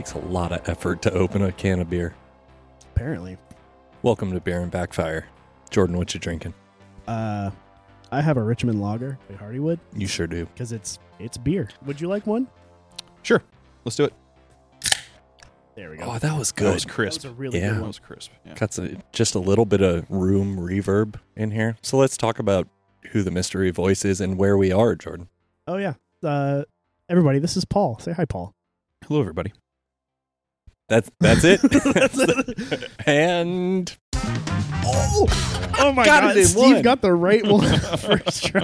takes a lot of effort to open a can of beer. Apparently. Welcome to Beer and Backfire. Jordan, what you drinking? Uh, I have a Richmond Lager by Hardywood You sure do. because it's it's beer. Would you like one? Sure. Let's do it. There we go. Oh, that was That good. was crisp. That was a really Yeah. good That was crisp. Yeah. Got some, just a little bit of room reverb in here. So let's talk about who the mystery voice is and where we are, Jordan. Oh yeah. Uh, everybody, this is Paul. Say hi, Paul. Hello, everybody. That's that's it. That's it. and Oh, oh my Got god! it in Steve one. got the right one first try.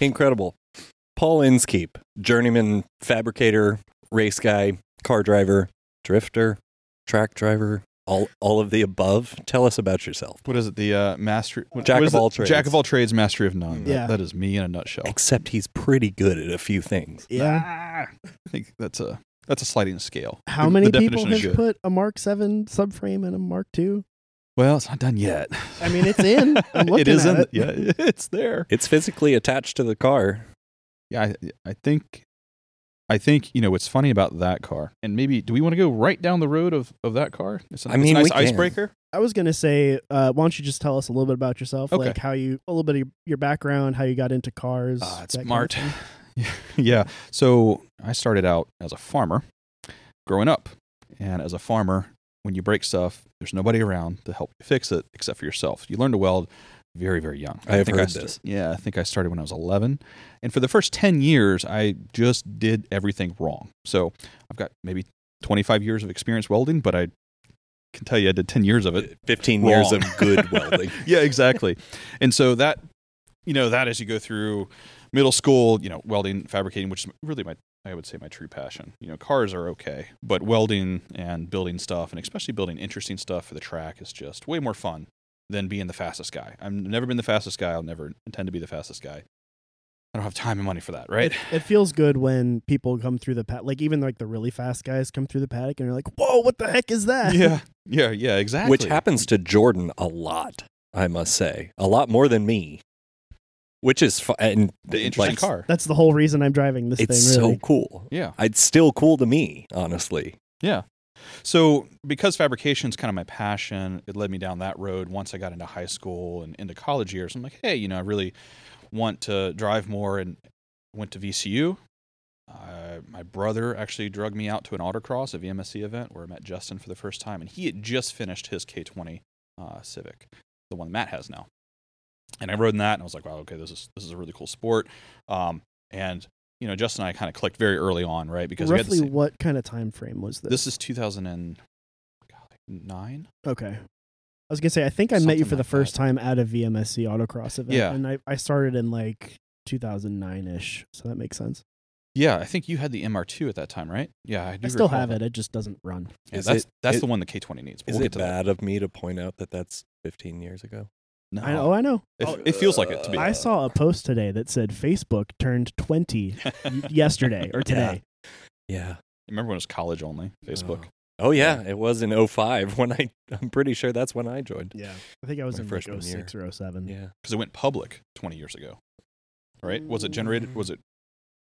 incredible. Paul Inskeep, journeyman fabricator, race guy, car driver, drifter, track driver, all all of the above. Tell us about yourself. What is it? The uh, master. What, Jack what is of all it? trades. Jack of all trades, mastery of none. That- Yeah. that is me in a nutshell. Except he's pretty good at a few things. Yeah. Ah, I think that's a that's a sliding scale. How The- many the people have good. put a Mark Seven subframe in a Mark II? Well, it's not done yet. I mean, it's in. I'm looking it is at in. it. Yeah, it's there. It's physically attached to the car. Yeah, I, I think. I think you know what's funny about that car, and maybe do we want to go right down the road of, of that car? It's a, I it's a mean, nice icebreaker. I was gonna say, uh, why don't you just tell us a little bit about yourself, Okay. like how you, a little bit of your- your background, how you got into cars. Ah, it's that kind of smart. thing. yeah. So I started out as a farmer growing up. And as a farmer, when you break stuff, there's nobody around to help you fix it except for yourself. You learn to weld very, very young. I have think heard sta- this. Yeah, I think I started when I was 11. And for the first 10 years, I just did everything wrong. So I've got maybe 25 years of experience welding, but I can tell you I did 10 years of it uh, 15 years of good welding. yeah, exactly. and so that, you know, that as you go through middle school, you know, welding, fabricating, which is really my, I would say my true passion. You know, cars are okay, but welding and building stuff, and especially building interesting stuff for the track, is just way more fun than being the fastest guy. I've never been the fastest guy. I'll never intend to be the fastest guy. I don't have time and money for that, right? It, it feels good when people come through the paddock, like even like the really fast guys come through the paddock, and you're like, "Whoa, what the heck is that?" yeah, yeah, yeah, exactly. Which happens to Jordan a lot, I must say. A lot more than me. Which is fu- and the interesting like, car. That's the whole reason I'm driving this It's thing. Really, It's so cool. Yeah. It's still cool to me, honestly. Yeah. So because fabrication is kind of my passion, it led me down that road once I got into high school and into college years. I'm like, hey, you know, I really want to drive more and went to VCU. Uh, my brother actually drugged me out to an autocross, a VMSC event where I met Justin for the first time, and he had just finished his K20 uh, Civic, the one Matt has now. And I rode in that, and I was like, wow, okay, this is this is a really cool sport. Um, and you know, Justin and I kind of clicked very early on, right? Because we had roughly same- what kind of time frame was this? this is 2009. okay. I was gonna say I think I met you Something for the first that. time at a VMSC autocross event. Yeah. and I, I started in like 2009 ish, so that makes sense. Yeah, I think you had the MR2 at that time, right? Yeah, I do. I still have that. it. It just doesn't run. Yeah, Is that's it- that's is- the one the K20 needs. But Is we'll it get to that. bad of me to point out that that's 15 years ago? No, I know. I know. It, it feels like it to be. I saw a post today that said Facebook turned 20 yesterday or today. Yeah. Remember when it was college only? Facebook. Oh, yeah. It was in 05 when I, I'm pretty sure that's when I joined. Yeah, I think I was My in like freshman 06 or 07. Yeah. because it went public 20 years ago, right? Was it generated? Was it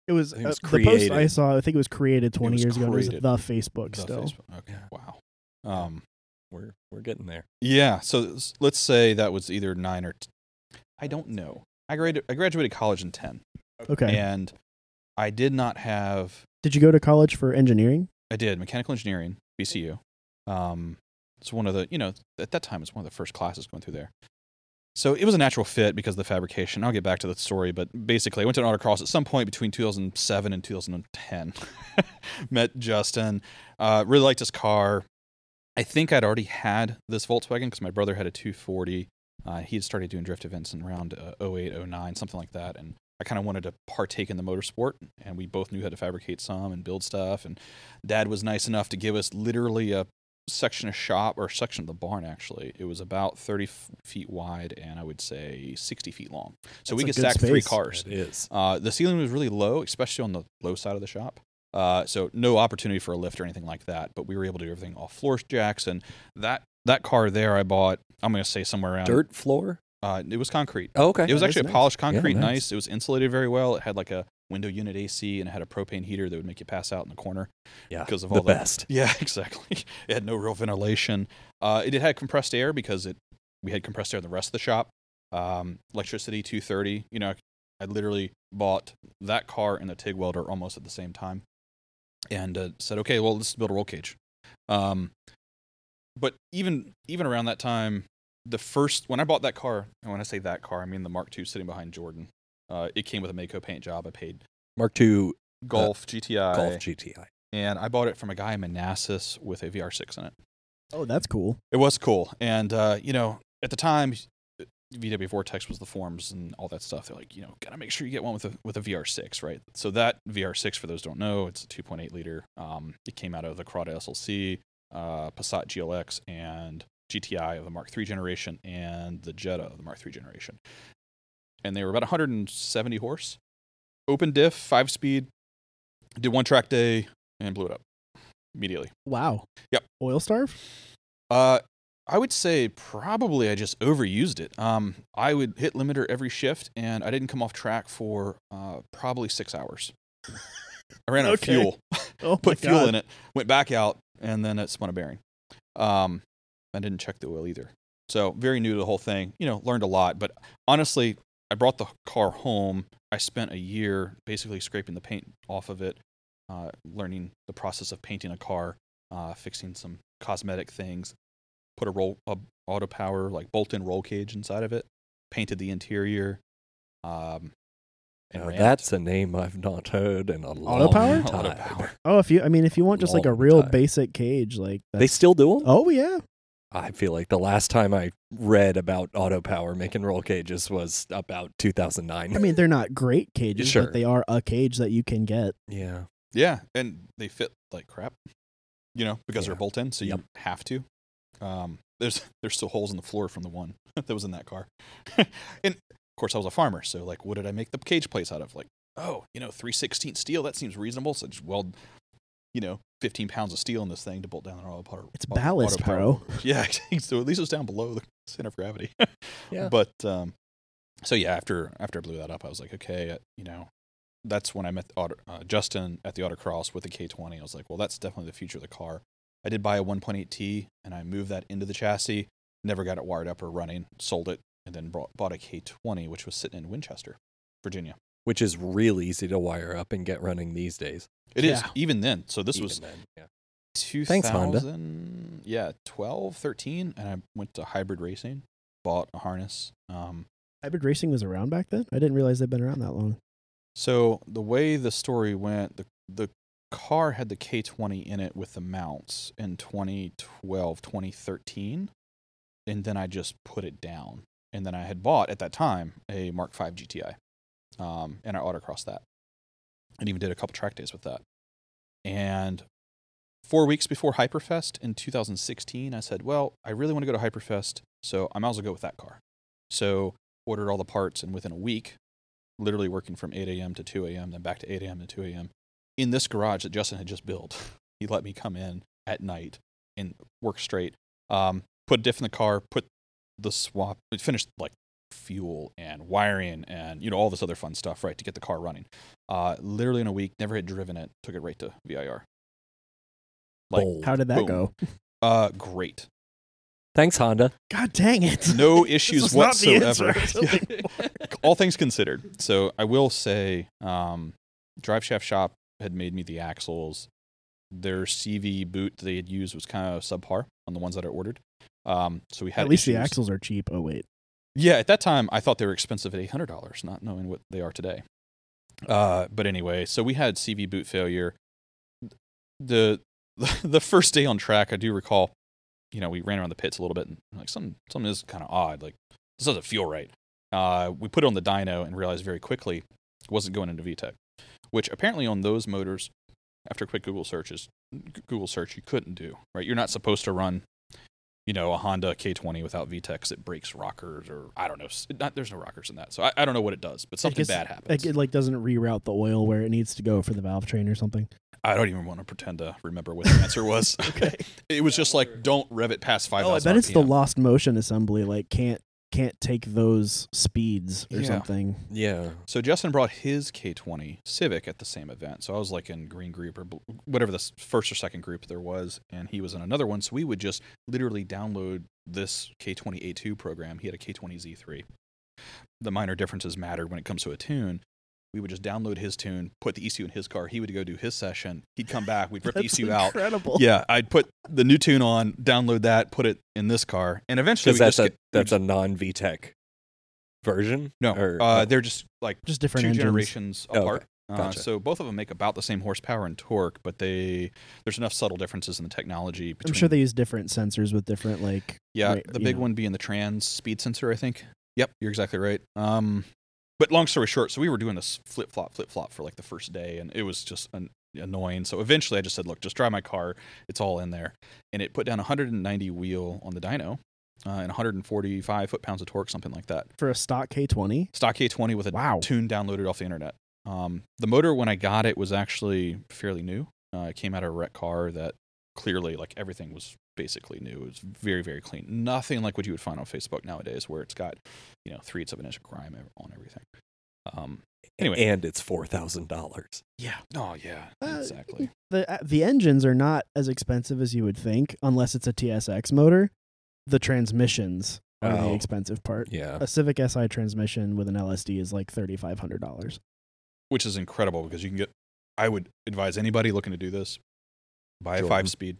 It was, I it was uh, the post I saw. I think it was created 20 was years ago. It was the Facebook the still. Facebook? Okay, Yeah. wow. Um, We're, we're getting there. yeah. So let's say that was either nine or. T- I don't know. I graduated. I graduated college in 10, Okay. and I did not have Did you go to college for engineering? I did mechanical engineering, VCU. Um, it's one of the you know at that time it's one of the first classes going through there. So it was a natural fit because of the fabrication. I'll get back to the story, but basically I went to an autocross at some point between 2007 and 2010. Met Justin, uh, really liked his car. I think I'd already had this Volkswagen because my brother had a 240. Uh, he had started doing drift events in around uh, 08, 09, something like that, and I kind of wanted to partake in the motorsport, and we both knew how to fabricate some and build stuff. And Dad was nice enough to give us literally a section of shop or section of the barn. Actually, it was about 30 f- feet wide and I would say 60 feet long. So we could stack three cars. It is. Uh, the ceiling was really low, especially on the low side of the shop. Uh, so no opportunity for a lift or anything like that. But we were able to do everything off floor jacks, and that that car there I bought. I'm going to say somewhere around. Dirt floor? Uh, it was concrete. Oh, okay. It was Nice, actually nice. a polished concrete, nice. nice. It was insulated very well. It had like a window unit AC, and it had a propane heater that would make you pass out in the corner. Yeah, because of all the- best. Yeah, exactly. It had no real ventilation. Uh, it had compressed air because it we had compressed air in the rest of the shop. Um, electricity 230. You know, I literally bought that car and the TIG welder almost at the same time, and uh, said, okay, well, let's build a roll cage. Um, but even even around that time, the first when I bought that car, and when I say that car, I mean the Mark II sitting behind Jordan. Uh, it came with a Mako paint job. I paid Mark II Golf GTI, Golf GTI. and I bought it from a guy in Manassas with a VR6 in it. Oh, that's cool. It was cool, and uh, you know, at the time, VW Vortex was the forms and all that stuff. They're like, you know, gotta make sure you get one with a with a VR6, right? So that VR6, for those who don't know, it's a 2.8 liter. Um, it came out of the Corrado SLC, uh, Passat GLX, and GTI of the Mark III generation, and the Jetta of the Mark III generation. And they were about 170 horse, open diff, five speed. Did one track day and blew it up immediately. Wow. Yep. Oil starve? Uh, I would say probably I just overused it. Um, I would hit limiter every shift, and I didn't come off track for uh, probably six hours. I ran out Okay. of fuel, Oh, put fuel God. in it, went back out, and then it spun a bearing. Um, I didn't check the oil either, so very new to the whole thing. You know, learned a lot, but honestly, I brought the car home. I spent a year basically scraping the paint off of it, uh, learning the process of painting a car, uh, fixing some cosmetic things, put a roll a Autopower like bolt-in roll cage inside of it, painted the interior, um, and Now, that's a name I've not heard in a long Autopower? time. Autopower. Oh, if you, I mean, if you want just like a real time. basic cage, like They still do them? oh yeah, I feel like the last time I read about Autopower making roll cages was about 2009. I mean, they're not great cages, Sure. but they are a cage that you can get. yeah. Yeah, and they fit like crap, you know, because Yeah. they're bolt in, so you Yep. have to. Um, there's there's still holes in the floor from the one that was in that car, and of course I was a farmer, so like, what did I make the cage plates out of? Like, oh, you know, three sixteen steel. That seems reasonable. So just weld, you know, fifteen pounds of steel in this thing to bolt down an Autopower. It's auto- ballast, auto bro. Yeah, so at least it was down below the center of gravity. Yeah. But um, so yeah, after after I blew that up, I was like, okay, uh, you know, that's when I met auto, uh, Justin at the autocross with the K20. I was like, well, that's definitely the future of the car. I did buy a 1.8T and I moved that into the chassis. Never got it wired up or running. Sold it and then brought, bought a K20, which was sitting in Winchester, Virginia. Which is real easy to wire up and get running these days. It is Yeah. even then. So this Even was then, yeah. 2000, Thanks, Honda. Yeah, 12, 13, and I went to hybrid racing. Bought a harness. Um, Hybrid racing was around back then. I didn't realize they'd been around that long. So the way the story went, the the car had the K20 in it with the mounts in 2012, 2013, and then I just put it down. And then I had bought at that time a Mark V GTI, um, and I autocrossed that, and even did a couple track days with that. And four weeks before Hyperfest in 2016, I said, "Well, I really want to go to Hyperfest, so I might as well go with that car." So ordered all the parts, and within a week, literally working from 8 a.m. to 2 a.m., then back to 8 a.m. to 2 a.m. in this garage that Justin had just built. He let me come in at night and work straight. Um, put diff in the car, put the swap, finished like fuel and wiring and you know all this other fun stuff, right, to get the car running. Uh, literally in a week, never had driven it, took it right to VIR. Like, Bold. How did that boom. go? uh, great. Thanks, Honda. God dang it! No issues was not the answer whatsoever. I was hoping for. all things considered. So I will say, um, Drive Shaft Shop had made me the axles. Their CV boot they had used was kind of subpar on the ones that I ordered. Um, so we had At least the axles are cheap. Oh wait, Yeah, at that time I thought they were expensive at eight hundred dollars, not knowing what they are today. Uh, but anyway, so we had CV boot failure. The the first day on track, I do recall, you know, we ran around the pits a little bit and like something something is kind of odd. Like this doesn't feel right. Uh, we put it on the dyno and realized very quickly it wasn't going into VTEC, which apparently on those motors, after quick Google searches, Google search you couldn't do. Right, you're not supposed to run you know, a Honda K20 without VTEC 'cause it breaks rockers or I don't know. Not, there's no rockers in that. So I, I don't know what it does, but something guess- bad happens. like it like doesn't reroute the oil where it needs to go for the valve train or something. I don't even want to pretend to remember what the answer was. Okay. it was just like, don't rev it past 5,000 Oh, I bet it's the lost motion assembly. Like can't can't take those speeds or Yeah. something. Yeah. So Justin brought his K20 Civic at the same event. So I was like in green group or whatever the first or second group there was, and he was in another one. So we would just literally download this K20 A2 program. He had a K20 Z3. The minor differences mattered when it comes to a tune. We would just download his tune, put the ECU in his car. He would go do his session. He'd come back. We'd rip the That's ECU out. incredible. Yeah, I'd put the new tune on, download that, put it in this car, and eventually that's just a get- that's a non VTEC version. no. Or, uh, oh, they're just like Just different two engines. generations Oh, okay. apart. Uh, Gotcha. so both of them make about the same horsepower and torque, but they there's enough subtle differences in the technology. Between, I'm sure they use different sensors with different like. yeah, ra- the big know. one being the trans speed sensor, I think. Yep, you're exactly right. Um, but long story short, so we were doing this flip flop, flip flop for like the first day, and it was just an, annoying. So eventually, I just said, "Look, just drive my car. It's all in there," and it put down 190 wheel on the dyno. Uh, and 145 foot pounds of torque, something like that. for a stock K20. stock K20 with a Wow. tune downloaded off the internet. Um, the motor when I got it was actually fairly new. Uh, it came out of a wreck car that clearly like everything was basically new. It was very very clean. Nothing like what you would find on Facebook nowadays, where it's got you know three eighths of an inch of grime on everything. Um, anyway. and it's four thousand dollars. yeah. Oh yeah. Uh, exactly. The uh, the engines are not as expensive as you would think, unless it's a TSX motor. The transmissions are the Oh. expensive part. Yeah. A Civic Si transmission with an LSD is like thirty five hundred dollars. Which is incredible because you can get. I would advise anybody looking to do this, buy a five speed,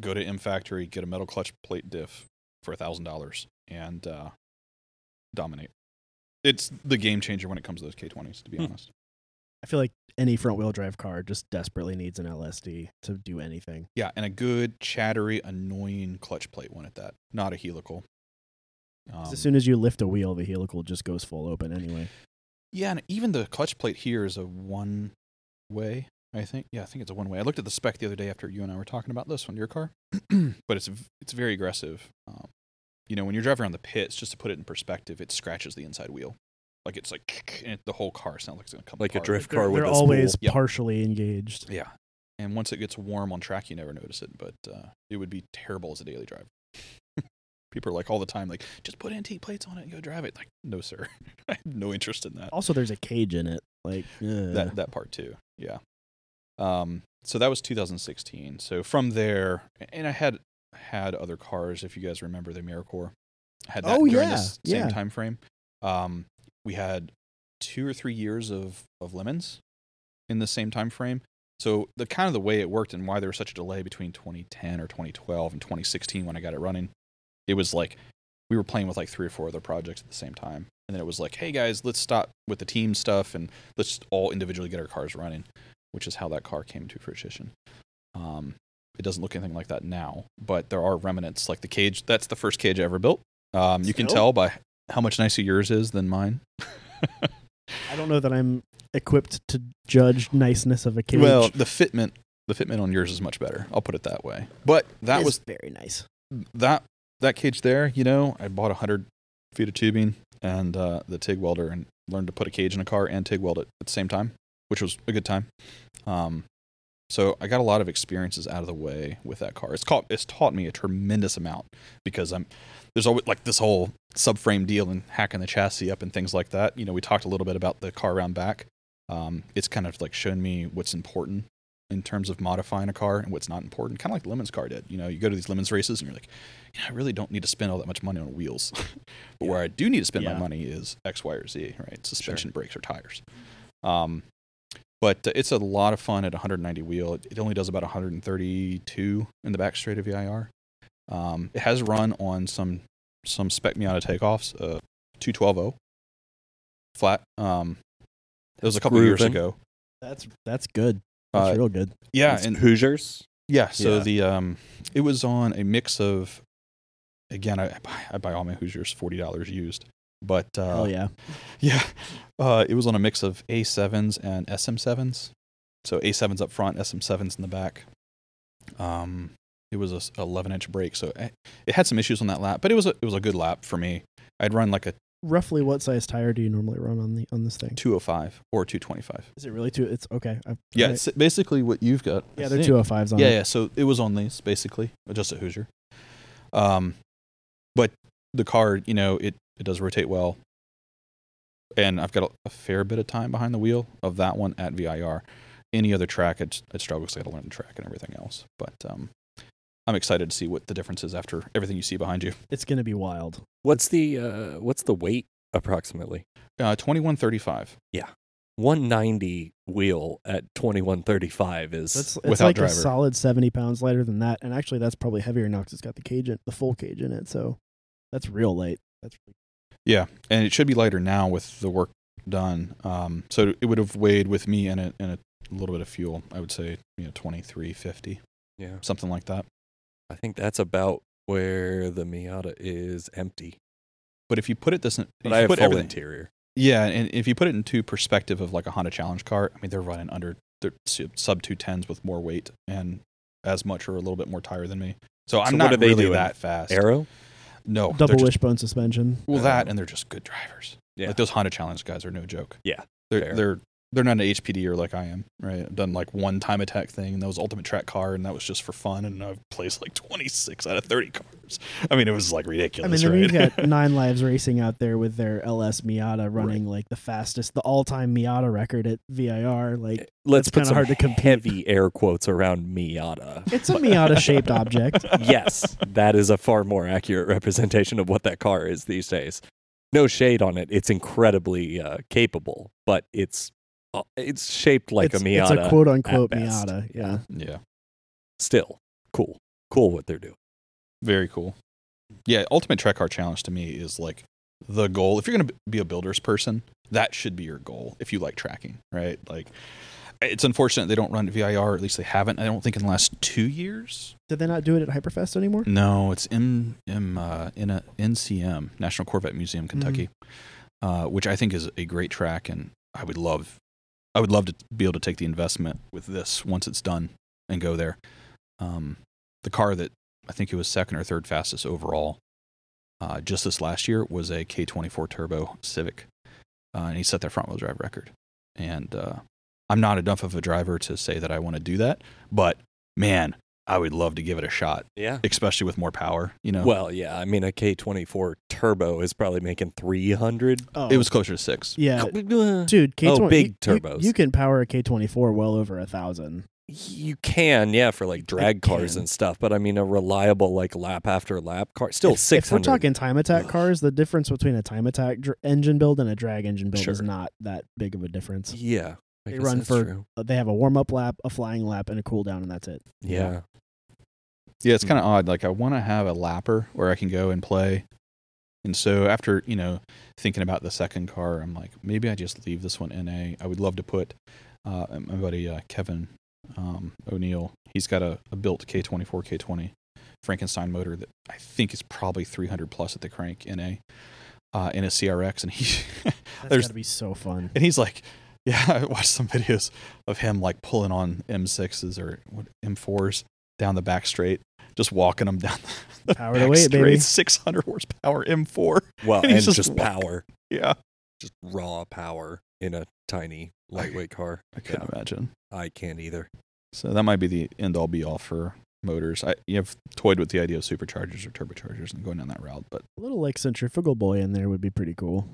go to M Factory, get a metal clutch plate diff for a thousand dollars, and uh, dominate. It's the game changer when it comes to those K20s. To be Hmm. honest, I feel like any front wheel drive car just desperately needs an LSD to do anything. yeah, and a good chattery, annoying clutch plate one at that, not a helical. Um, as soon as you lift a wheel, the helical just goes full open anyway. Yeah, and even the clutch plate here is a one way, I think. Yeah, I think it's a one way. I looked at the spec the other day after you and I were talking about this on your car, but it's it's very aggressive. Um, you know, when you're driving around the pits, just to put it in perspective, it scratches the inside wheel. Like it's like, and it, the whole car sounds like it's going to come Like a apart. drift They're, car with they're always spool. Yep. partially engaged. Yeah. And once it gets warm on track, you never notice it, but uh, it would be terrible as a daily drive. People are like all the time, like, just put antique plates on it and go drive it. Like, no, sir. I have no interest in that. Also, there's a cage in it. Like uh, that that part too. Yeah. Um. So that was 2016. So from there, and I had had other cars. If you guys remember the Miracore, I had that Oh, during yeah, this same yeah. time frame. Um, we had two or three years of of lemons in the same time frame. So the kind of the way it worked and why there was such a delay between 2010 or 2012 and 2016 when I got it running, it was like we were playing with like three or four other projects at the same time, and then it was like, hey guys, let's stop with the team stuff and let's all individually get our cars running, which is how that car came to fruition. Um, it doesn't look anything like that now, but there are remnants like the cage. That's the first cage I ever built. Um, you can tell by how much nicer yours is than mine. I don't know that I'm equipped to judge niceness of a cage. Well, the fitment, the fitment on yours is much better. I'll put it that way. But that It's was very nice. that that cage there. You know, I bought a hundred feet of tubing and uh, the TIG welder and learned to put a cage in a car and TIG weld it at the same time, which was a good time. Um, so I got a lot of experiences out of the way with that car. It's caught, it's taught me a tremendous amount because I'm there's always like this whole subframe deal and hacking the chassis up and things like that. You know, we talked a little bit about the car around back. Um, it's kind of like shown me what's important in terms of modifying a car and what's not important. Kind of like Lemons car did. You know, you go to these Lemons races and you're like, you know, I really don't need to spend all that much money on wheels. but where I do need to spend Yeah. my money is X, Y, or Z, right? Suspension, brakes, or tires. Um, but uh, it's a lot of fun at 190 wheel. It, it only does about 132 in the back straight of VIR. Um, it has run on some some spec Miata takeoffs, uh, 212 flat. Um, it was a couple years ago. That's that's good. That's Uh, real good. yeah, It's and Hoosiers. yeah, so Yeah. the um, it was on a mix of, again, I, I buy- I buy all my Hoosiers forty dollars used, but uh, Hell yeah. yeah, uh, it was on a mix of A7s and SM7s. So A7s up front, SM7s in the back. Um, it was a 11 inch brake, so it, it had some issues on that lap, but it was a, it was a good lap for me. I'd run like a Roughly what size tire do you normally run on the on this thing? 205 or 225. Is it really two? It's okay. I, Yeah, I- it's basically what you've got. I yeah, they're think. two hundred fives on yeah, it. yeah. So it was on these basically, just a Hoosier. Um, but the car, you know, it it does rotate well, and I've got a, a fair bit of time behind the wheel of that one at VIR. Any other track, it, it struggles. I got to learn the track and everything else. But um, I'm excited to see what the difference is after everything you see behind you. It's gonna be wild. What's the uh, what's the weight approximately? Uh, 2135. 190 wheel at 2135 is That's it's Without like driver. a solid seventy pounds lighter than that, and actually that's probably heavier now because it's got the cage in the full cage in it. So that's real light. That's Yeah, and it should be lighter now with the work done. Um, so it would have weighed with me and a, and a little bit of fuel. I would say you know 2350, yeah. something like that. I think that's about where the Miata is empty. But if you put it this, if But I have put full everything, interior. Yeah, and if you put it into perspective of like a Honda Challenge car, I mean they're running under they're sub two tens with more weight and as much or a little bit more tire than me. So I'm So not really that fast. Aero? No, double just, wishbone suspension. well that and they're just good drivers. Yeah. Like those Honda Challenge guys are no joke. Yeah, They're fair. they're they're not an HPD or like I am, right? I've done like one time attack thing, and that was ultimate track car, and that was just for fun. And I've placed like 26 out of 30 cars. I mean, it was like ridiculous. I mean, then right? you've got Nine Lives Racing out there with their LS Miata running like the fastest, the all-time Miata record at VIR. Like Let's put kinda some hard to compete. heavy air quotes around Miata. it's a Miata-shaped object. yes, that is a far more accurate representation of what that car is these days. No shade on it; it's incredibly uh, capable, but it's it's shaped like it's, a Miata. It's a quote-unquote. Miata. Yeah. yeah, Still cool, cool what they're doing. very cool. Yeah, ultimate track car challenge to me is like the goal. If you're going to be a builders person, that should be your goal. If you like tracking, right? Like, it's unfortunate they don't run VIR, or at least they haven't. I don't think in the last two years. Did they not do it at Hyperfest anymore? No, it's in in uh, in a NCM National Corvette Museum, Kentucky, uh, which I think is a great track, and I would love, I would love to be able to take the investment with this once it's done and go there. Um, the car that I think it was second or third fastest overall, uh, just this last year was a K24 Turbo Civic, uh, and he set their front wheel drive record. And uh, I'm not enough of a driver to say that I want to do that, but man, I would love to give it a shot Yeah. especially with more power. You know, Well, yeah. I mean, a K24 Turbo is probably making 300. Oh, it was closer to six. yeah, Uh, dude. K20, Oh, big you- you- turbos. You, can power a K24 well over a thousand. You can, yeah, for like drag cars can. and stuff. But I mean, a reliable like lap after lap car, still if, six if we're talking time attack cars, the difference between a time attack dr- engine build and a drag engine build is not that big of a difference. Yeah, I They run for- true. They have a warm up lap, a flying lap, and a cool down, and that's it. Yeah, Yeah, it's kind of odd. Like I want to have a lapper where I can go and play. And so after, you know, thinking about the second car, I'm like, maybe I just leave this one NA. I would love to put uh, my buddy uh, Kevin um, O'Neill. He's got a, a built K24, K20 Frankenstein motor that I think is probably 300 plus at the crank NA uh, in a CRX. And he, That's There's- gotta be so fun. and he's like, yeah, I watched some videos of him like pulling on M6s or M4s down the back straight, just walking them down the Power to back weight, straight, baby. 600 horsepower M4. well, And and just, just power, Yeah, just raw power in a tiny lightweight car. I can't Yeah. imagine. I can't either. So that might be the end all be all for motors. I you have toyed with the idea of superchargers or turbochargers and going down that route, but A little like centrifugal boy in there would be pretty cool.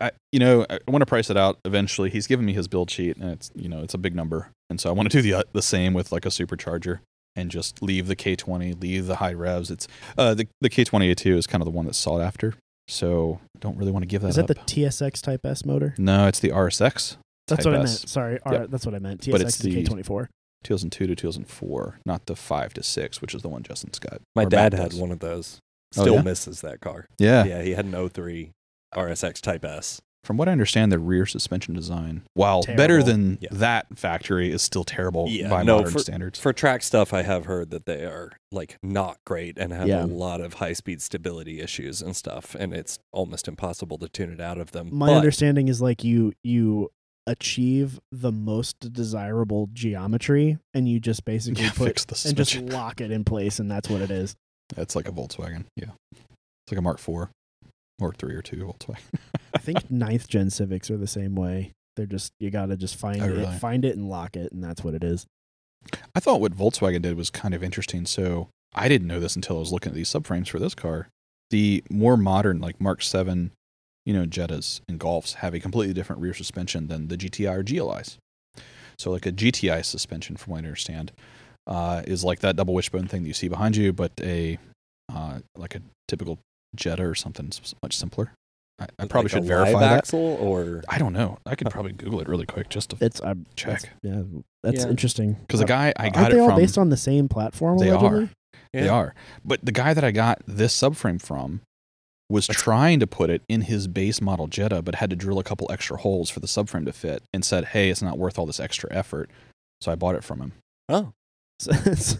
I, you know, I want to price it out eventually. He's given me his build sheet, and it's you know it's a big number, and so I want to do the uh, the same with like a supercharger and just leave the K20, leave the high revs. It's uh, the the K20A2 is kind of the one that's sought after, so I don't really want to give that Is that up. the TSX Type S motor? no, it's the RSX. That's Type what I S. meant. Sorry, R, Yep. that's what I meant. TSX But it's is the- K24. 2002 to 2004, not the five to six, which is the one Justin's got. My dad had does. one of those. Oh, Still yeah? misses that car. Yeah. Yeah, he had an 03 RSX Type S. From what I understand, the rear suspension design, while better than Yeah. that factory, is still terrible Yeah, by no, modern standards. For track stuff, I have heard that they are like not great and have Yeah. a lot of high speed stability issues and stuff, and it's almost impossible to tune it out of them. My But- understanding is like you you achieve the most desirable geometry, and you just basically yeah, put fix the and just lock it in place, and that's what it is. It's like a Volkswagen. Yeah. It's like a Mark IV or 3 or 2 Volkswagen. I think ninth gen Civics are the same way. They're just you gotta just find Oh, it, really? find it, and lock it, and that's what it is. I thought what Volkswagen did was kind of interesting. So I didn't know this until I was looking at these subframes for this car. The more modern, like Mark Seven, you know, Jettas and Golfs have a completely different rear suspension than the GTI or GLIs. So, like a GTI suspension, from what I understand, uh, is like that double wishbone thing that you see behind you, but a uh, like a typical Jetta or something much simpler. I, I probably Like should a verify live that. axle or I don't know. I could oh. probably Google it really quick just to It's I'm check. that's- yeah, that's Yeah. interesting. Because the guy I aren't got they it all from, based on the same platform? They allegedly? are. They are. But the guy that I got this subframe from was trying to put it in his base model Jetta, but had to drill a couple extra holes for the subframe to fit and said, hey, it's not worth all this extra effort. So I bought it from him. oh, It's-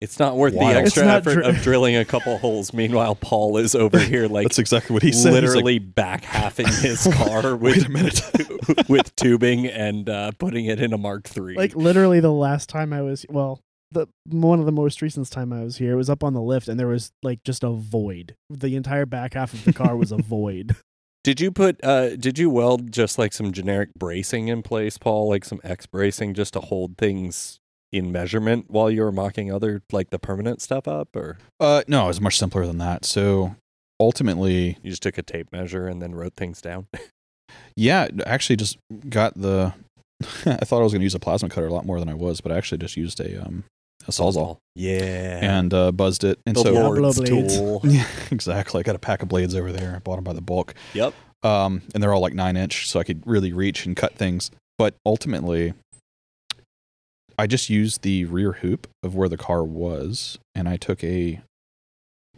it's not worth Wild. the extra effort dr- of drilling a couple holes. Meanwhile, Paul is over here like That's exactly what he said. He's like, literally back halfing his car with minute. with tubing and uh, putting it in a Mark III. like literally the last time I was well, the one of the most recent time I was here, it was up on the lift and there was like just a void. The entire back half of the car was a void. Did you put uh did you weld just like some generic bracing in place, Paul, like some X bracing just to hold things in measurement while you were mocking other like the permanent stuff up or uh, no, it was much simpler than that. So ultimately, you just took a tape measure and then wrote things down? yeah, actually just got the. I thought I was going to use a plasma cutter a lot more than I was, but I actually just used a um a sawzall Yeah. and uh, buzzed it. And the so Diablo Lord's tool. Yeah, exactly. I got a pack of blades over there. I bought them by the bulk. Yep. Um, and they're all like nine inch, so I could really reach and cut things. But ultimately, I just used the rear hoop of where the car was, and I took a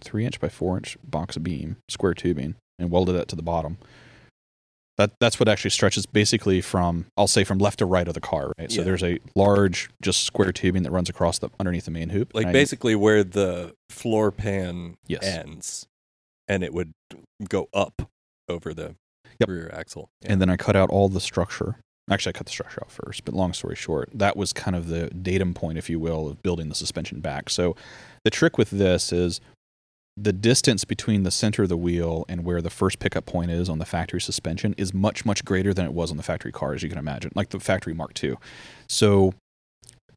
three inch by four inch box beam, square tubing, and welded that to the bottom. That that's what actually stretches basically from I'll say from left to right of the car. Right. So there's a large just square tubing that runs across the underneath the main hoop. Like and I- basically where the floor pan yes. ends and it would go up over the Yep. rear axle. and then I cut out all the structure. Actually, I cut the structure out first, but long story short, that was kind of the datum point, if you will, of building the suspension back. So the trick with this is the distance between the center of the wheel and where the first pickup point is on the factory suspension is much, much greater than it was on the factory car, as you can imagine, like the factory Mark II. So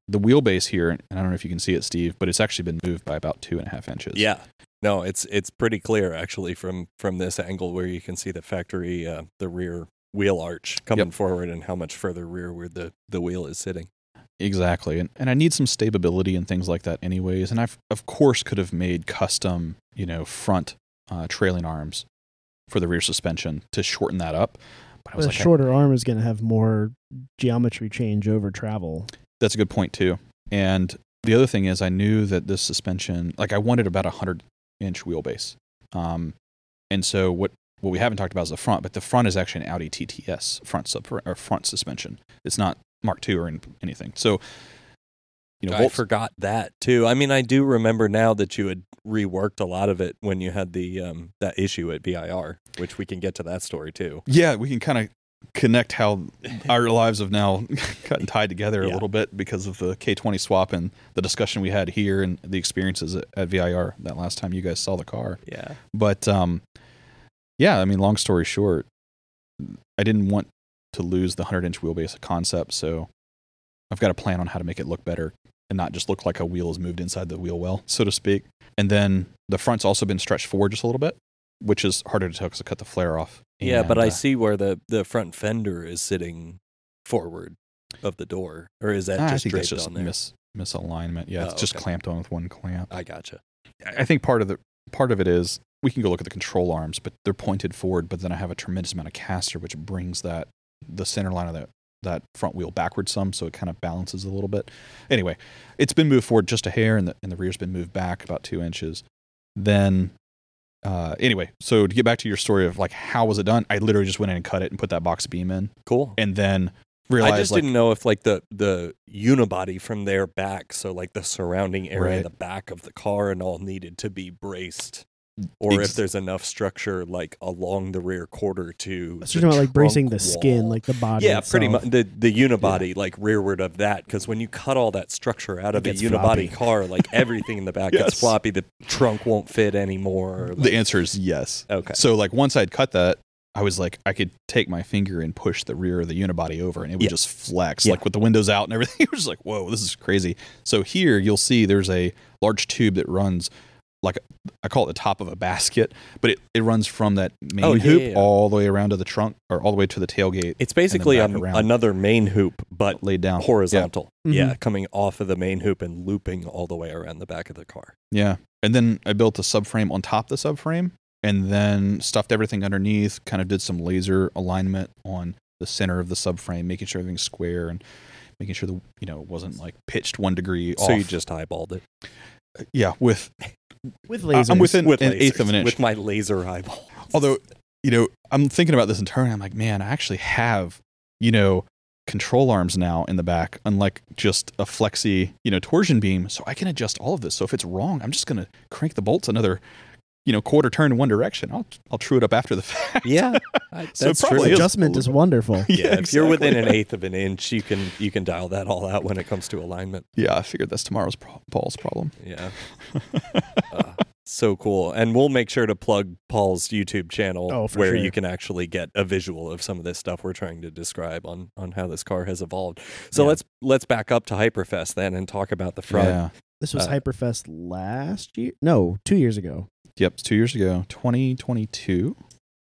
the wheelbase here, and I don't know if you can see it, Steve, but it's actually been moved by about two and a half inches. Yeah. No, it's it's pretty clear actually from from this angle where you can see the factory uh, the rear wheel arch coming forward and how much further rearward the the wheel is sitting. Exactly. And, and I need some stability and things like that anyways. And I of course could have made custom, you know, front uh, trailing arms for the rear suspension to shorten that up. But I was a like, I- shorter arm is going to have more geometry change over travel. that's a good point too. And the other thing is I knew that this suspension, like I wanted about a hundred inch wheelbase. Um, and so what, what we haven't talked about is the front, but the front is actually an Audi TTS front sub or front suspension. It's not Mark II or anything. So, you know, I Volts- forgot that too. I mean, I do remember now that you had reworked a lot of it when you had the um that issue at VIR, which we can get to that story too. Yeah, we can kind of connect how our lives have now gotten tied together a Yeah. little bit because of the K20 swap and the discussion we had here and the experiences at, at VIR that last time you guys saw the car. Yeah. But um, yeah, I mean, long story short, I didn't want to lose the 100 inch wheelbase concept, so I've got a plan on how to make it look better and not just look like a wheel is moved inside the wheel well, so to speak. And then the front's also been stretched forward just a little bit, which is harder to tell because I cut the flare off. Yeah, but I uh, see where the the front fender is sitting forward of the door, or is that Ah, I just draped just on there? mis misalignment. Yeah, Oh, it's just okay. clamped on with one clamp. I gotcha. I I think part of the part of it is we can go look at the control arms, but they're pointed forward. But then I have a tremendous amount of caster, which brings that the center line of that that front wheel backward some, so it kind of balances a little bit. Anyway, it's been moved forward just a hair, and the and the rear's been moved back about two inches. Then, uh, anyway, so to get back to your story of like how was it done, I literally just went in and cut it and put that box beam in, Cool. and then realized I just like didn't know if like the the unibody from their back, so like the surrounding area, Right. the back of the car, and all needed to be braced, or if there's enough structure like along the rear quarter to. So the you're talking about like bracing the skin, like the body. yeah, pretty much the the unibody like rearward of that because when you cut all that structure out It of a unibody floppy. car, like everything in the back Yes. gets floppy. The trunk won't fit anymore. the answer is yes. okay, So like once I'd cut that, I was like I could take my finger and push the rear of the unibody over and it would Yeah. just flex Yeah. like with the windows out and everything. It was like, whoa, this is crazy. So here you'll see there's a large tube that runs like I call it the top of a basket, but it, it runs from that main Oh, yeah, hoop yeah, yeah. all the way around to the trunk or all the way to the tailgate It's basically another main hoop, but laid down. horizontal. Mhm. Yeah, coming off of the main hoop and looping all the way around the back of the car. Yeah. And then I built a subframe on top of the subframe and then stuffed everything underneath, kind of did some laser alignment on the center of the subframe, making sure everything's square and making sure the you know it wasn't like pitched one degree So you just eyeballed it yeah, with with I- lasers. I'm within with an lasers, eighth of an inch. with my laser eyeball. Although, you know, I'm thinking about this in turn. I'm like, man, I actually have, you know, control arms now in the back, unlike just a flexi, you know, torsion beam. So I can adjust all of this. So if it's wrong, I'm just going to crank the bolts another, you know, quarter turn in one direction. I'll I'll true it up after the fact. Yeah, I- So that's probably true. is- adjustment is wonderful. Yeah, if you're within an eighth of an inch, you can you can dial that all out when it comes to alignment. Yeah, I figured that's tomorrow's pro- Paul's problem. Yeah, Uh, so cool. And we'll make sure to plug Paul's YouTube channel Oh, where sure. you can actually get a visual of some of this stuff we're trying to describe on on how this car has evolved. So Yeah. let's let's back up to Hyperfest then and talk about the front. Yeah. This was Uh, Hyperfest last year. No, two years ago. Yep. Two years ago, 2022,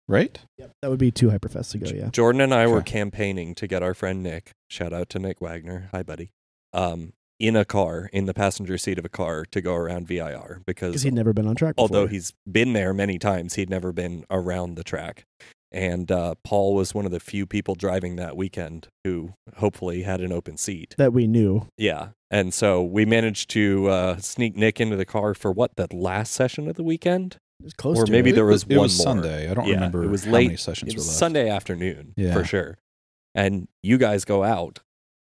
right? Yep. That would be two Hyperfests ago. Yeah. Jordan and I were campaigning to get our friend Nick, shout out to Nick Wagner, hi buddy, um, in a car, in the passenger seat of a car to go around VIR because Because he'd never been on track. although he's been there many times, he'd never been around the track. And uh, Paul was one of the few people driving that weekend who hopefully had an open seat. that we knew. Yeah. And so we managed to uh, sneak Nick into the car for what, the last session of the weekend? It was close Or to maybe it. there was it one was more. Sunday. I don't Yeah, remember it was how late- many sessions It were was left. Sunday afternoon Yeah. for sure. And you guys go out.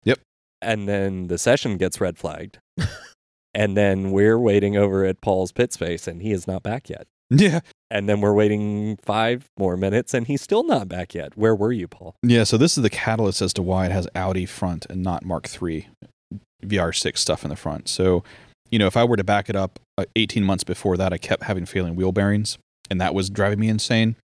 Yep. And then the session gets red flagged. and then we're waiting over at Paul's pit space and he is not back yet. Yeah. And then we're waiting five more minutes and he's still not back yet. Where were you, Paul? Yeah, so this is the catalyst as to why it has Audi front and not Mark III VR6 stuff in the front. So, you know, if I were to back it up uh, 18 months before that, I kept having failing wheel bearings, and that was driving me insane.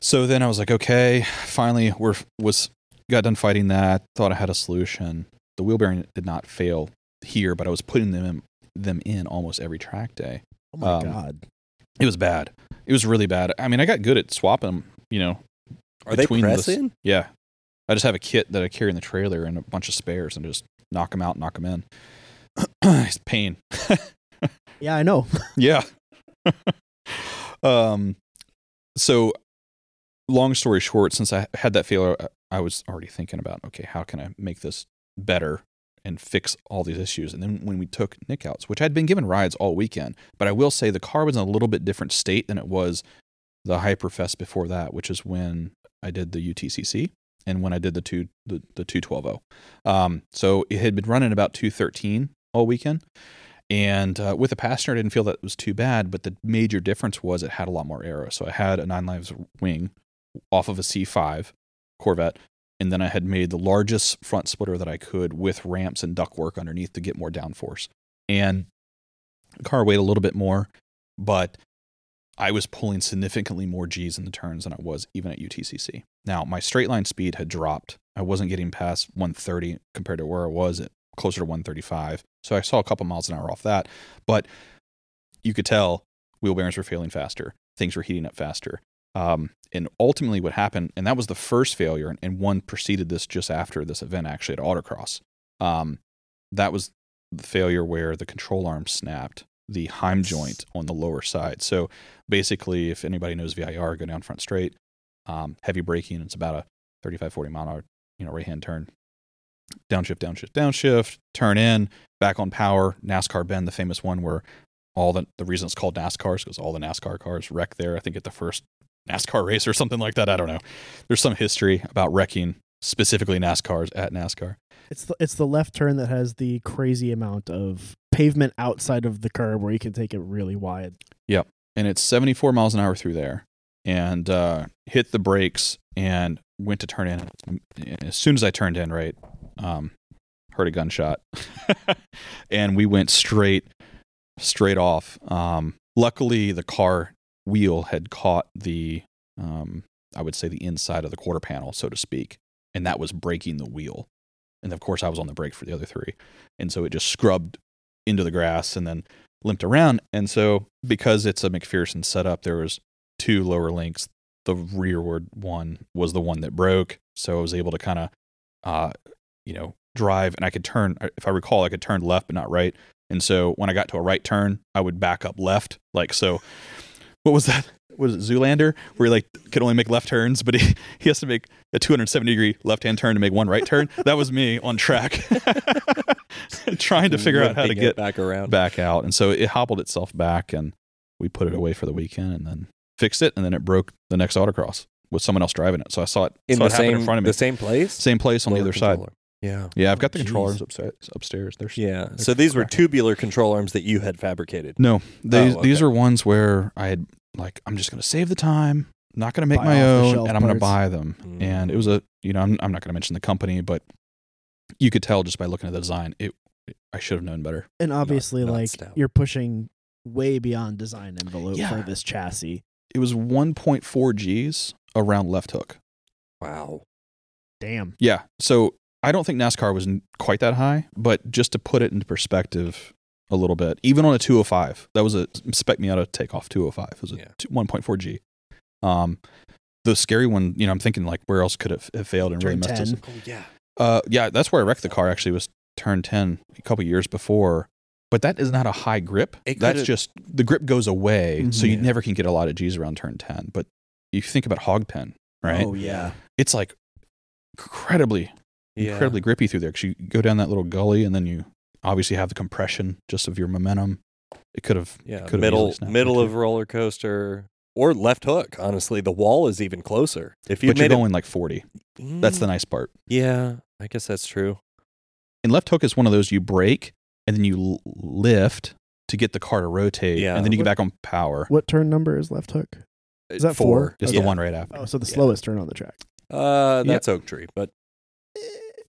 So then I was like, okay, finally, we're was got done fighting that. Thought I had a solution. The wheel bearing did not fail here, but I was putting them in, them in almost every track day. Oh my um, god. It was bad. It was really bad. I mean, I got good at swapping them. You know, Are they Between the press s- in? yeah. I just have a kit that I carry in the trailer and a bunch of spares and just knock them out, knock them in. it's pain. Yeah, I know. yeah. um, so, long story short, since I had that failure, I was already thinking about, okay, how can I make this better and fix all these issues? And then when we took Nick outs, which I'd been given rides all weekend, but I will say the car was in a little bit different state than it was the Hyperfest before that, which is when I did the UTCC and when I did the two the, the 212. Um, so it had been running about 213 all weekend. And uh, with the passenger, I didn't feel that was too bad, but the major difference was it had a lot more aero. So I had a Nine Lives wing off of a C5 Corvette, and then I had made the largest front splitter that I could with ramps and ductwork underneath to get more downforce. And the car weighed a little bit more, but I was pulling significantly more G's in the turns than I was even at UTCC. Now, my straight line speed had dropped. I wasn't getting past 130 compared to where I was at closer to 135. So I saw a couple miles an hour off that, but you could tell wheel bearings were failing faster. Things were heating up faster. Um, and ultimately, what happened, and that was the first failure, and, and one preceded this just after this event, actually at Autocross. Um, that was the failure where the control arm snapped the Heim joint on the lower side. So basically, if anybody knows VIR, go down front straight, um, heavy braking. It's about a 35, 40 mile an hour, you know, right hand turn. Downshift, downshift, downshift, turn in, back on power. NASCAR bend, the famous one where all the the reason it's called NASCAR is because all the NASCAR cars wreck there. I think at the first NASCAR race or something like that. I don't know. There's some history about wrecking specifically NASCARs at NASCAR. It's the it's the left turn that has the crazy amount of pavement outside of the curb where you can take it really wide. Yep. And it's 74 miles an hour through there and uh, hit the brakes and went to turn in And as soon as i turned in right um, heard a gunshot and we went straight straight off um, luckily the car wheel had caught the um, i would say the inside of the quarter panel so to speak and that was breaking the wheel and of course i was on the brake for the other three and so it just scrubbed into the grass and then limped around. And so because it's a MacPherson setup, there was two lower links. The rearward one was the one that broke. So I was able to kind of, uh, you know, drive and I could turn. If I recall, I could turn left but not right. And so when I got to a right turn, I would back up left. Like so, what was that? Was it Zoolander where he like could only make left turns, but he, he has to make a 270 degree left hand turn to make one right turn? That was me on track, trying to figure out how to get back around. back out. And so it hobbled itself back and we put it away for the weekend and then fixed it. And then it broke the next autocross with someone else driving it. So I saw it, in saw the it same in front of me. the same place. Same place on the Lower other side. Controller. Yeah. Yeah, I've got the Oh, controllers geez. upstairs. upstairs. There's Yeah. They're So these were tubular control arms that you had fabricated. No, these Oh, these okay. are ones where I had like I'm just going to save the time, not going to make Buy my own, and I'm going to buy them. Mm. And it was a you know I'm, I'm not going to mention the company, but you could tell just by looking at the design, it I should have known better. And obviously, not like stout. you're pushing way beyond design envelope Yeah. for this chassis. It was 1.4 G's around left hook. Wow. Damn. Yeah, so I don't think NASCAR was quite that high, but just to put it into perspective a little bit, even on a 205, that was a spec Miata takeoff 205. It was a Yeah. 1.4 G. Um, the scary one, you know, I'm thinking like where else could it have failed and really Turn messed us 10. Oh yeah. Uh, yeah, that's where I wrecked the car. Actually, was turn 10 a couple years before. But that is not a high grip. That's just the grip goes away, so Mhm. you Yeah. never can get a lot of G's around turn 10. But you think about hog pen, right? Oh yeah. It's like incredibly Yeah. incredibly grippy through there because you go down that little gully and then you obviously have the compression just of your momentum. It could have Yeah. could middle easily middle of roller coaster or left hook. Honestly, the wall is even closer. If you but you're made going like 40. it, That's the Mm, nice part. yeah. I guess that's true. And left hook is one of those you break and then you l- lift to get the car to rotate, Yeah. and then you get back on power. What turn number is left hook? Is that four? It's Yeah. the one right after. Oh, so the Yeah. slowest turn on the track. Uh, Yeah. that's oak tree, but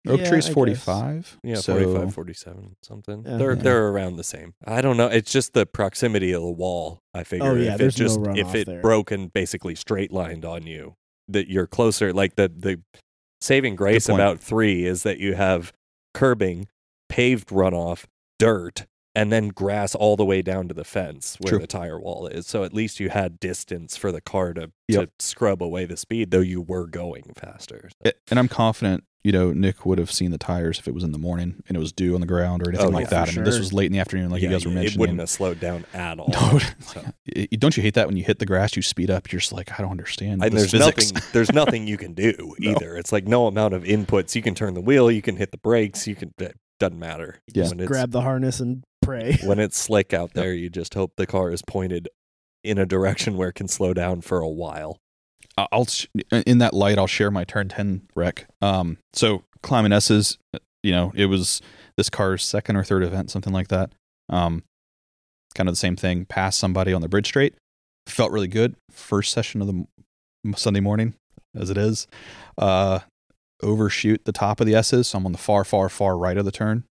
Oak Yeah, tree's 45. yeah, so 45, 47, something. Yeah. they're Yeah. they're around the same. I don't know. It's just the proximity of the wall. I oh, figure Oh, yeah, if there's it just runoff if it there. broke and basically straight lined on you, that you're closer. Like the the saving grace about three is that you have curbing, paved runoff, dirt, and then grass all the way down to the fence where True. the tire wall is. So at least you had distance for the car to, Yep. to scrub away the speed, though you were going faster. So- And I'm confident, you know, Nick would have seen the tires if it was in the morning and it was dew on the ground or anything Oh, like yeah, that. for I mean, this was late in the afternoon, like Yeah, you guys were mentioning. It mentioning. wouldn't have slowed down at all. No, So- don't you hate that when you hit the grass, you speed up? You're just like, I don't understand. and this there's physics. nothing there's nothing you can do No. either it's like no amount of inputs you can turn the wheel you can hit the brakes you can it doesn't matter Yeah. when Grab the harness and pray. when it's slick out there you just hope the car is pointed in a direction where it can slow down for a while I- I'll sh- in that light, I'll share my turn ten wreck. Um, so climbing S's, you know, it was this car's second or third event, something like that. Um, kind of the same thing. Passed somebody on the bridge straight, felt really good. First session of the m- Sunday morning, as it is. Uh, overshoot the top of the S's. So I'm on the far, far, far right of the turn.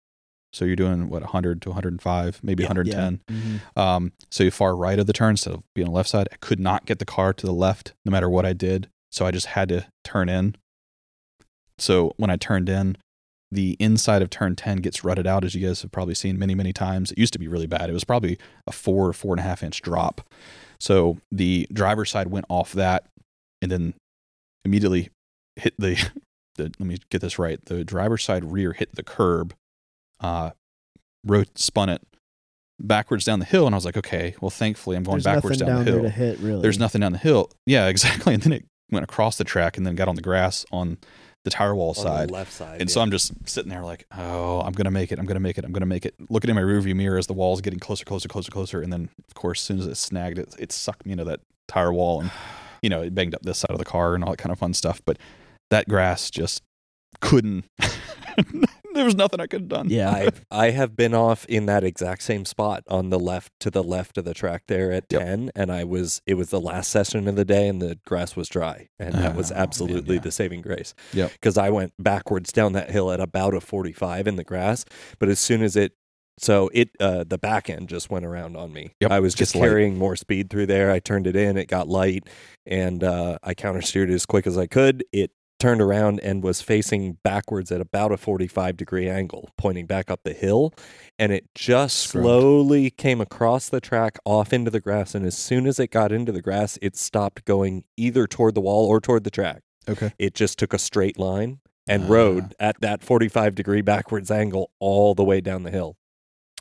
So you're doing what 100 to 105, maybe Yeah, 110. Mhm. Um, so you far right of the turn instead of being on the left side. I could not get the car to the left no matter what I did. So I just had to turn in. So when I turned in, the inside of turn 10 gets rutted out, as you guys have probably seen many, many times. It used to be really bad. It was probably a four or four and a half inch drop. So the driver's side went off that and then immediately hit the, the let me get this right. The driver's side rear hit the curb, uh, wrote, spun it backwards down the hill. And I was like, okay, well, thankfully I'm going There's backwards down, down the hill. there to hit, really. There's nothing down the hill. Yeah, exactly. And then it went across the track and then got on the grass on the tire wall on side. the left side And so. I'm just sitting there like, oh, I'm gonna make it. I'm gonna make it. I'm gonna make it. Looking in my rearview mirror as the wall is getting closer, closer, closer, closer. And then, of course, as soon as it snagged, it, it sucked me into that tire wall, and you know, it banged up this side of the car and all that kind of fun stuff. But that grass just couldn't. there was nothing I could have done. Yeah. I I have been off in that exact same spot on the left to the left of the track there at Yep. 10 and I was it was the last session of the day and the grass was dry and that was man, absolutely yeah. the saving grace. Yep. Cuz I went backwards down that hill at about a 45 in the grass, but as soon as it so it uh the back end just went around on me. Yep, I was just light. carrying more speed through there. I turned it in, it got light and uh I countersteered as quick as I could. It turned around and was facing backwards at about a 45 degree angle, pointing back up the hill. And it just slowly came across the track off into the grass. And as soon as it got into the grass, it stopped going either toward the wall or toward the track. Okay. It just took a straight line and Ah. rode at that 45 degree backwards angle all the way down the hill.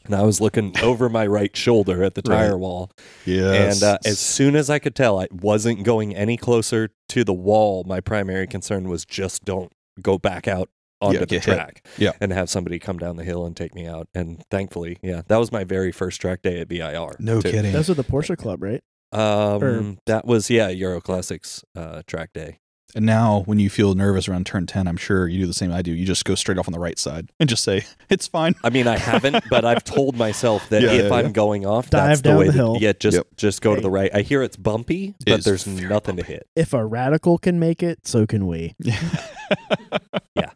And I was looking over my right shoulder at the tire Right. wall. Yes. And uh, as soon as I could tell I wasn't going any closer to the wall, my primary concern was just don't go back out onto Yeah, the get hit. track Yeah. and have somebody come down the hill and take me out. And thankfully, yeah, that was my very first track day at VIR. no too. kidding. Those are the Porsche Club, right? Um, Or- that was, yeah, Euro Classics uh, track day. And now, when you feel nervous around turn 10, I'm sure you do the same I do. You just go straight off on the right side and just say, it's fine. I mean, I haven't, but I've told myself that Yeah, if yeah, I'm yeah. going off, Dive that's the down way the that- hill. Yeah, just Yep. just go to the right. I hear it's bumpy, but is there's very nothing to hit. If a radical can make it, so can we. Yeah.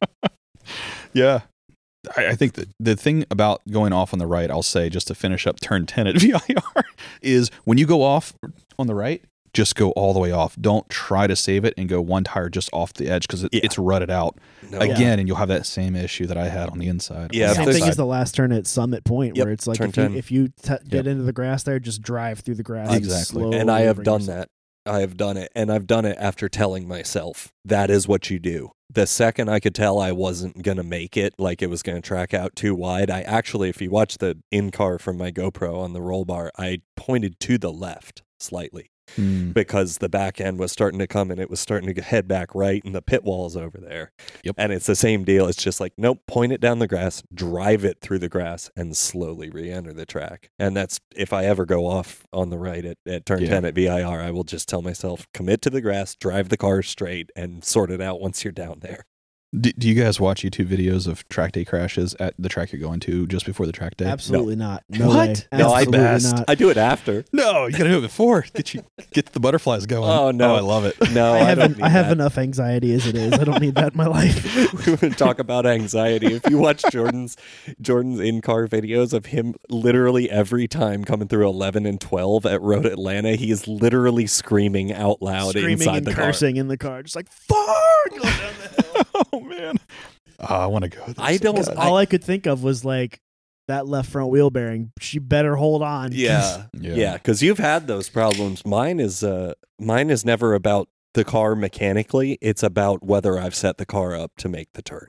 yeah. I, I think that the thing about going off on the right, I'll say just to finish up turn 10 at VIR, is when you go off on the right, just go all the way off. Don't try to save it and go one tire just off the edge because it, Yeah. it's rutted out No. again, and you'll have that same issue that I had on the inside. Yeah, the Same thing as the last turn at Summit Point, Yep, where it's like if you if you t- get Yep. into the grass there, just drive through the grass. Exactly. and I have done yourself- that. I have done it, and I've done it after telling myself that is what you do. The second I could tell I wasn't gonna make it, like it was gonna track out too wide, I actually, if you watch the in car from my GoPro on the roll bar, I pointed to the left slightly Hmm. because the back end was starting to come and it was starting to head back right, and the pit wall's over there. Yep. And it's the same deal. It's just like, nope, point it down the grass, drive it through the grass, and slowly re enter the track. And that's if I ever go off on the right at, at turn Yeah. 10 at VIR, I will just tell myself, commit to the grass, drive the car straight, and sort it out once you're down there. Do, do you guys watch YouTube videos of track day crashes at the track you're going to just before the track day? Absolutely not. No What? way. No, I best. not. I do it after. No, you gotta do it before. Get you get the butterflies going. Oh, no. Oh, I love it. No, I I, have don't en- need I have enough anxiety as it is. I don't need that in my life. we would talk about anxiety. If you watch Jordan's Jordan's in car videos of him literally every time coming through eleven and twelve at Road Atlanta, he is literally screaming out loud Screaming inside and the cursing in the car, just like fuck. going down the hill. oh man. Ah, I want to go. I so don't- bad. All I could think of was like that left front wheel bearing. She better hold on. car. 'cause Yeah, Yeah. yeah, because you've had those problems. Mine is uh, mine is never about the car mechanically. It's about whether I've set the car up to make the turn.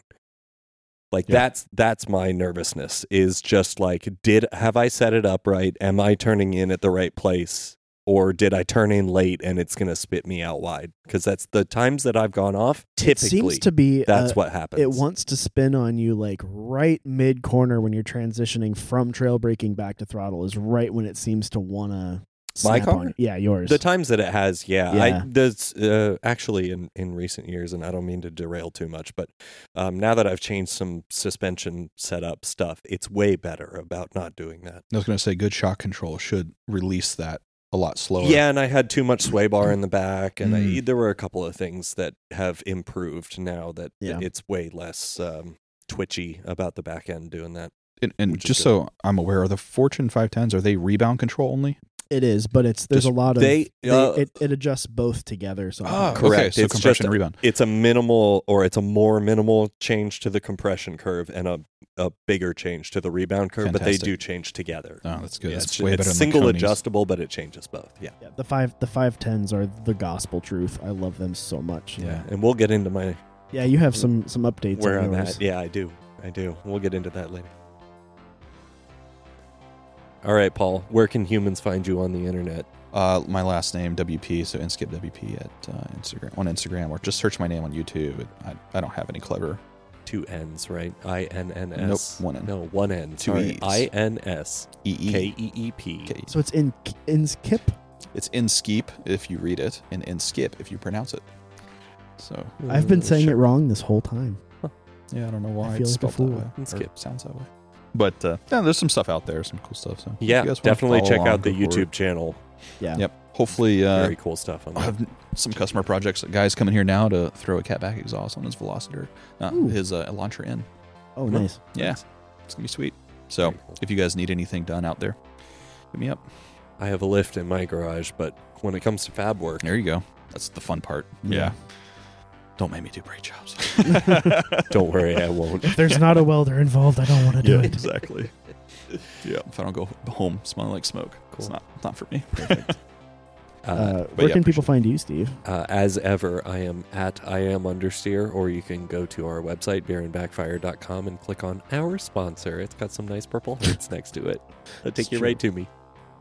Like Yeah. that's that's my nervousness is just like did have I set it up right? Am I turning in at the right place? Or did I turn in late and it's going to spit me out wide? Because that's the times that I've gone off. It Typically, seems to be that's uh, what happens. it wants to spin on you like right mid corner when you're transitioning from trail braking back to throttle is right when it seems to wanna My car? on you. Yeah, yours. The times that it has, yeah. Yeah. I there's uh, actually in in recent years, and I don't mean to derail too much, but um, now that I've changed some suspension setup stuff, it's way better about not doing that. I was going to say good shock control should release that a lot slower. Yeah, and I had too much sway bar in the back, and I, Mm. there were a couple of things that have improved now that Yeah. it's way less um, twitchy about the back end doing that. And, and just so I'm aware, are the Fortune 510s are they rebound control only? It is, but it's there's Just- a lot of they, uh, it, it adjusts both together. So Ah, Correct. Okay, so It's compression just- and rebound. It's a minimal, or it's a more minimal change to the compression curve, and a a bigger change to the rebound curve, but they do change together. Oh, that's good. Yeah, that's it's way it's better than single the Koni's. adjustable, but it changes both. Yeah. yeah, the five the five tens are the gospel truth. I love them so much. Yeah. And we'll get into my Yeah, you have some some updates where on I'm yours. at. Yeah, I do. I do. We'll get into that later. All right, Paul. Where can humans find you on the internet? Uh, my last name WP, so Inskip WP at uh, Instagram on Instagram, or just search my name on YouTube. I, I don't have any clever. Two N's, right? I N N Nope, one N. No, one N. Two Sorry. E's. I N S E E. K E E P. So it's in Inskip. It's Inskeep if you read it, and Inskip if you pronounce it. So I've been saying it wrong this whole time. yeah, I don't know why I it's feel like a spelled that way. or Inskip. sounds that way. But uh, yeah, there's some stuff out there, some cool stuff. So Yeah, you guys definitely check along, out the go for it. YouTube channel. Yeah. Yep. Hopefully, uh, Very cool stuff on I there. have some customer projects. Guys coming here now to throw a catback exhaust on his Veloster, uh, his uh, Elantra in. Oh, nice. Yeah, it's gonna be sweet. So cool. if you guys need anything done out there, hit me up. I have a lift in my garage, but when it comes to fab work, There you go. That's the fun part. Yeah. Don't make me do brake jobs. Don't worry, I won't. If there's not a welder involved, I don't want to do yeah, it. exactly. yeah, if I don't go home smelling like smoke, it's not not for me. Uh, Uh, where yeah, can people appreciate find you, Steve? Uh, as ever, I am at I am understeer, or you can go to our website, beerandbackfire.com, and click on our sponsor. It's got some nice purple hearts next to it. That'll take It's you right to me.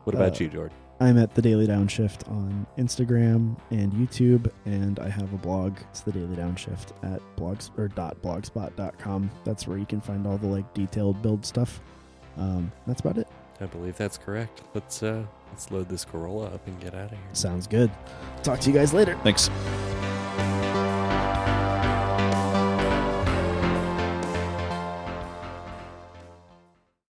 What about Uh, you, Jordan? I'm at the Daily Downshift on Instagram and YouTube, and I have a blog. It's the Daily Downshift at blogs or dot blogspot.com. That's where you can find all the like detailed build stuff. Um, that's about it. I believe that's correct. Let's uh, let's load this Corolla up and get out of here. Sounds good. Talk to you guys later. Thanks.